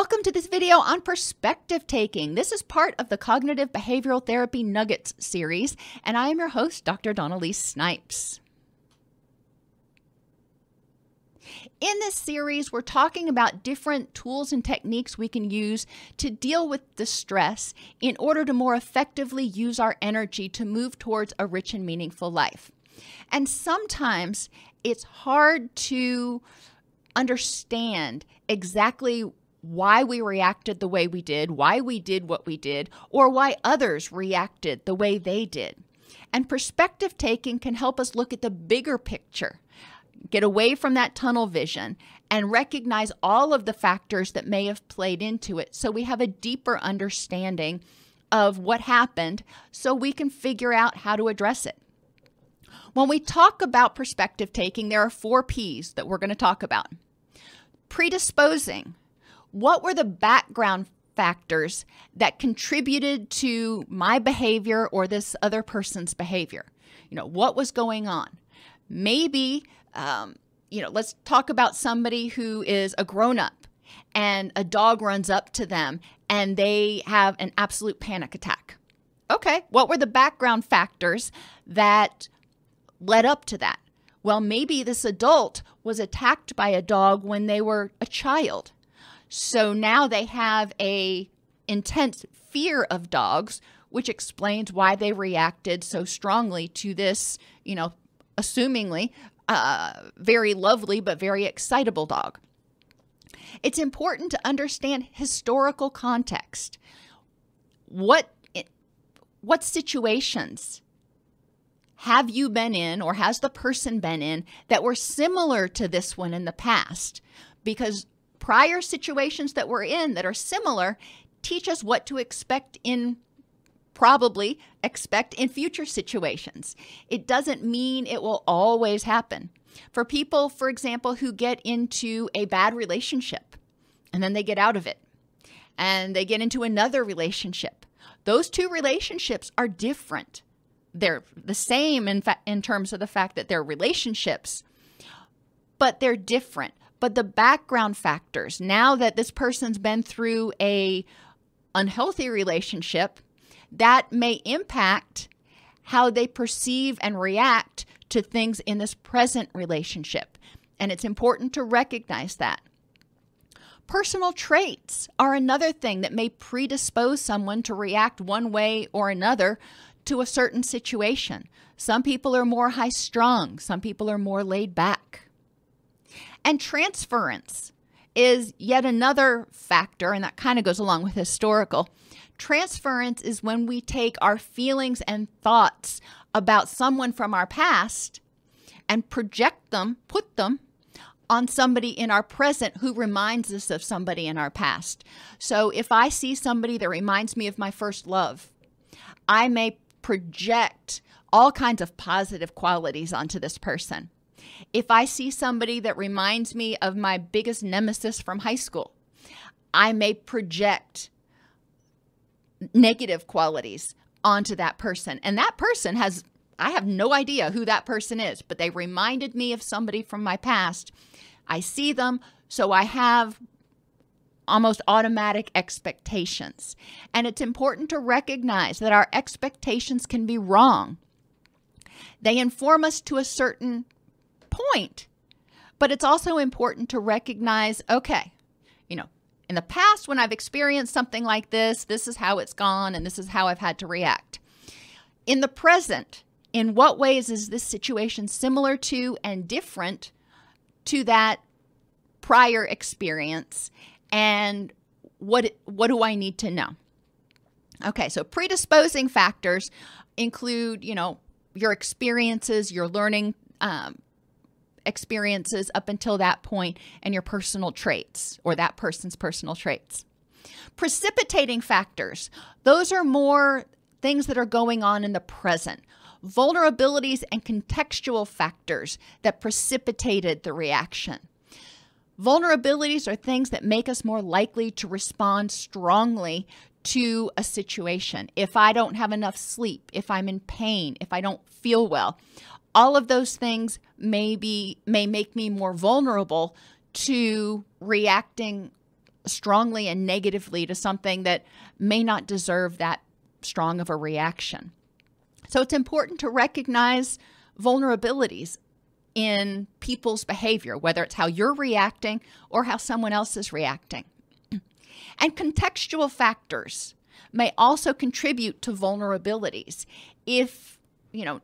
Welcome to this video on perspective taking. This is part of the Cognitive Behavioral Therapy Nuggets series, and I am your host, Dr. Dawn-Elise Snipes. In this series, we're talking about different tools and techniques we can use to deal with distress in order to more effectively use our energy to move towards a rich and meaningful life. And sometimes it's hard to understand exactly why we reacted the way we did, why we did what we did, or why others reacted the way they did. And perspective taking can help us look at the bigger picture, get away from that tunnel vision, and recognize all of the factors that may have played into it so we have a deeper understanding of what happened so we can figure out how to address it. When we talk about perspective taking, there are four P's that we're going to talk about predisposing, what were the background factors that contributed to my behavior or this other person's behavior? You know, what was going on? Maybe, um, you know, let's talk about somebody who is a grown up and a dog runs up to them and they have an absolute panic attack. Okay, what were the background factors that led up to that? Well, maybe this adult was attacked by a dog when they were a child so now they have a intense fear of dogs, which explains why they reacted so strongly to this, you know, assumingly uh, very lovely but very excitable dog. It's important to understand historical context. What what situations have you been in or has the person been in that were similar to this one in the past? Because prior situations that we're in that are similar teach us what to expect in probably expect in future situations. It doesn't mean it will always happen. For people, for example, who get into a bad relationship and then they get out of it and they get into another relationship, those two relationships are different. They're the same in, fa- in terms of the fact that they're relationships, but they're different but the background factors now that this person's been through a unhealthy relationship that may impact how they perceive and react to things in this present relationship and it's important to recognize that Personal traits are another thing that may predispose someone to react one way or another to a certain situation. Some people are more high strung, some people are more laid back. And transference is yet another factor, and that kind of goes along with historical. Transference is when we take our feelings and thoughts about someone from our past and project them, put them on somebody in our present who reminds us of somebody in our past. So if I see somebody that reminds me of my first love, I may project all kinds of positive qualities onto this person. If I see somebody that reminds me of my biggest nemesis from high school, I may project negative qualities onto that person. And that person has, I have no idea who that person is, but they reminded me of somebody from my past. I see them, so I have almost automatic expectations. And it's important to recognize that our expectations can be wrong. They inform us to a certain point. But it's also important to recognize okay, you know, in the past, when I've experienced something like this, this is how it's gone and this is how I've had to react. In the present, in what ways is this situation similar to and different to that prior experience? And what, what do I need to know? Okay, so predisposing factors include, you know, your experiences, your learning um, experiences up until that point and your personal traits or that person's personal traits. Precipitating factors, those are more things that are going on in the present. Vulnerabilities and contextual factors that precipitated the reaction. Vulnerabilities are things that make us more likely to respond strongly to a situation. If I don't have enough sleep, if I'm in pain, if I don't feel well, all of those things may be may make me more vulnerable to reacting strongly and negatively to something that may not deserve that strong of a reaction. So it's important to recognize vulnerabilities in people's behavior, whether it's how you're reacting or how someone else is reacting. And contextual factors may also contribute to vulnerabilities. If, you know,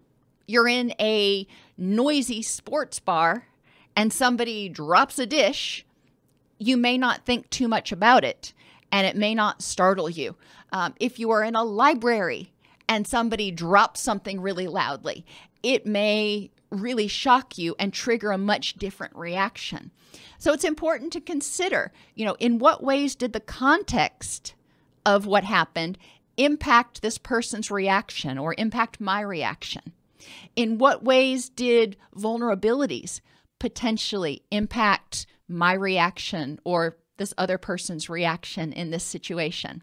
you're in a noisy sports bar and somebody drops a dish, you may not think too much about it and it may not startle you. Um, if you are in a library and somebody drops something really loudly, it may really shock you and trigger a much different reaction. So it's important to consider, you know, in what ways did the context of what happened impact this person's reaction or impact my reaction? In what ways did vulnerabilities potentially impact my reaction or this other person's reaction in this situation?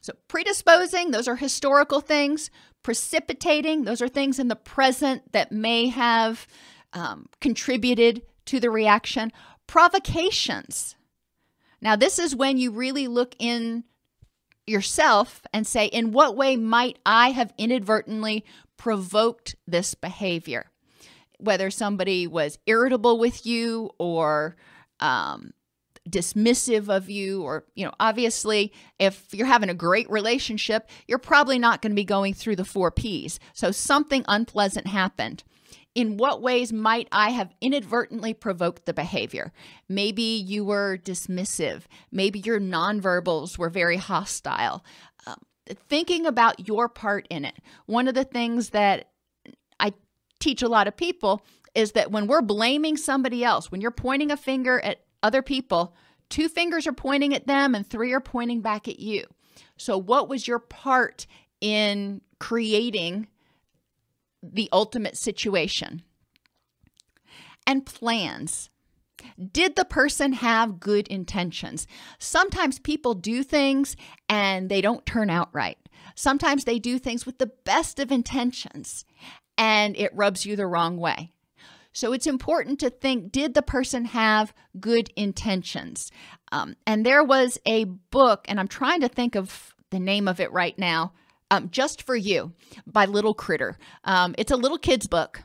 So, predisposing, those are historical things. Precipitating, those are things in the present that may have um, contributed to the reaction. Provocations. Now, this is when you really look in yourself and say, in what way might I have inadvertently provoked this behavior? Whether somebody was irritable with you or um, dismissive of you or you know obviously if you're having a great relationship you're probably not going to be going through the 4 Ps so something unpleasant happened in what ways might I have inadvertently provoked the behavior? Maybe you were dismissive. Maybe your nonverbals were very hostile. Um, thinking about your part in it. One of the things that I teach a lot of people is that when we're blaming somebody else, when you're pointing a finger at other people, two fingers are pointing at them and three are pointing back at you. So, what was your part in creating the ultimate situation? And plans. Did the person have good intentions? Sometimes people do things and they don't turn out right. Sometimes they do things with the best of intentions and it rubs you the wrong way. So it's important to think did the person have good intentions? Um, and there was a book, and I'm trying to think of the name of it right now. Um, Just for You by Little Critter. Um, it's a little kid's book,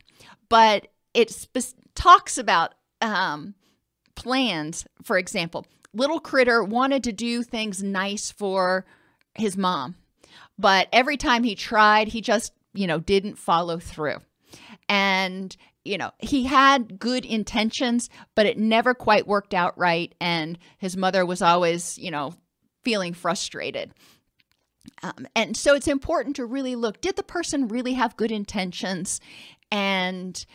but it spe- talks about um, plans. For example, Little Critter wanted to do things nice for his mom, but every time he tried, he just, you know, didn't follow through. And you know, he had good intentions, but it never quite worked out right. And his mother was always, you know, feeling frustrated. Um, and so it's important to really look did the person really have good intentions? And,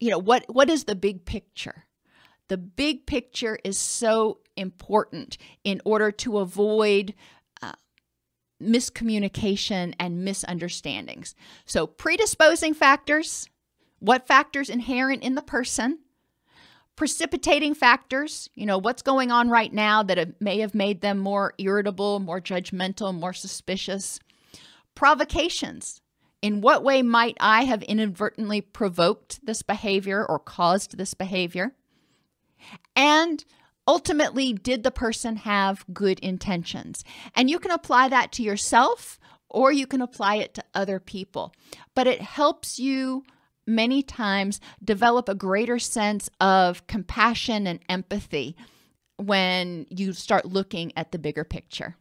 you know, what what is the big picture? The big picture is so important in order to avoid uh, miscommunication and misunderstandings. So, predisposing factors what factors inherent in the person, precipitating factors, you know, what's going on right now that may have made them more irritable, more judgmental, more suspicious, provocations. In what way might I have inadvertently provoked this behavior or caused this behavior? And ultimately, did the person have good intentions? And you can apply that to yourself or you can apply it to other people. But it helps you many times develop a greater sense of compassion and empathy when you start looking at the bigger picture.